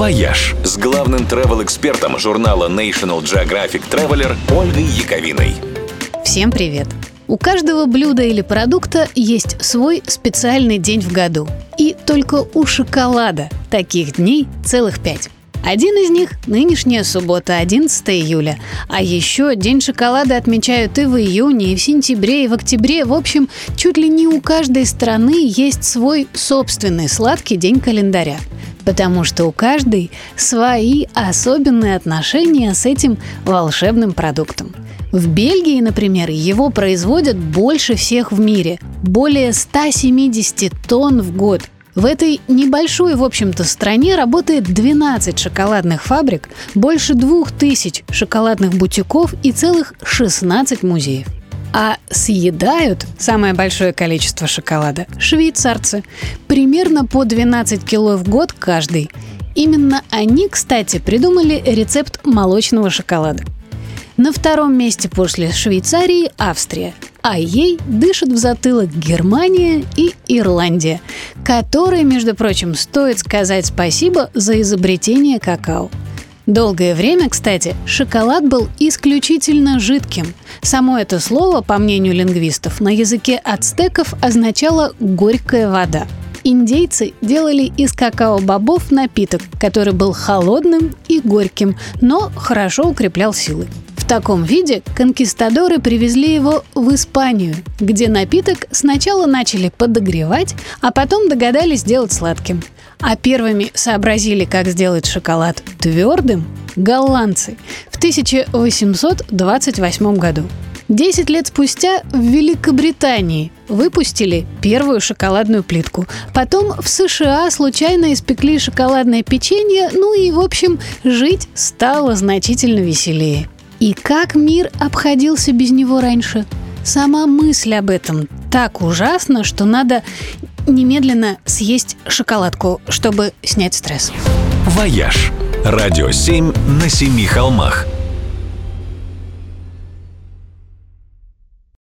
«Вояж» с главным travel-экспертом журнала National Geographic Traveler Ольгой Яковиной. Всем привет! У каждого блюда или продукта есть свой специальный день в году. И только у шоколада таких дней целых пять. Один из них – нынешняя суббота, 11 июля. А еще День шоколада отмечают и в июне, и в сентябре, и в октябре. В общем, чуть ли не у каждой страны есть свой собственный сладкий день календаря. Потому что у каждой свои особенные отношения с этим волшебным продуктом. В Бельгии, например, его производят больше всех в мире – более 170 тонн в год – в этой небольшой, в общем-то, стране работает 12 шоколадных фабрик, больше 2000 шоколадных бутиков и целых 16 музеев. А съедают самое большое количество шоколада швейцарцы. Примерно по 12 кило в год каждый. Именно они, кстати, придумали рецепт молочного шоколада. На втором месте после Швейцарии Австрия, а ей дышат в затылок Германия и Ирландия, которые, между прочим, стоит сказать спасибо за изобретение какао. Долгое время, кстати, шоколад был исключительно жидким. Само это слово, по мнению лингвистов, на языке ацтеков означало «горькая вода». Индейцы делали из какао-бобов напиток, который был холодным и горьким, но хорошо укреплял силы таком виде конкистадоры привезли его в Испанию, где напиток сначала начали подогревать, а потом догадались сделать сладким. А первыми сообразили, как сделать шоколад твердым голландцы в 1828 году. Десять лет спустя в Великобритании выпустили первую шоколадную плитку. Потом в США случайно испекли шоколадное печенье, ну и, в общем, жить стало значительно веселее. И как мир обходился без него раньше? Сама мысль об этом так ужасна, что надо немедленно съесть шоколадку, чтобы снять стресс. «Вояж» – радио 7 на семи холмах –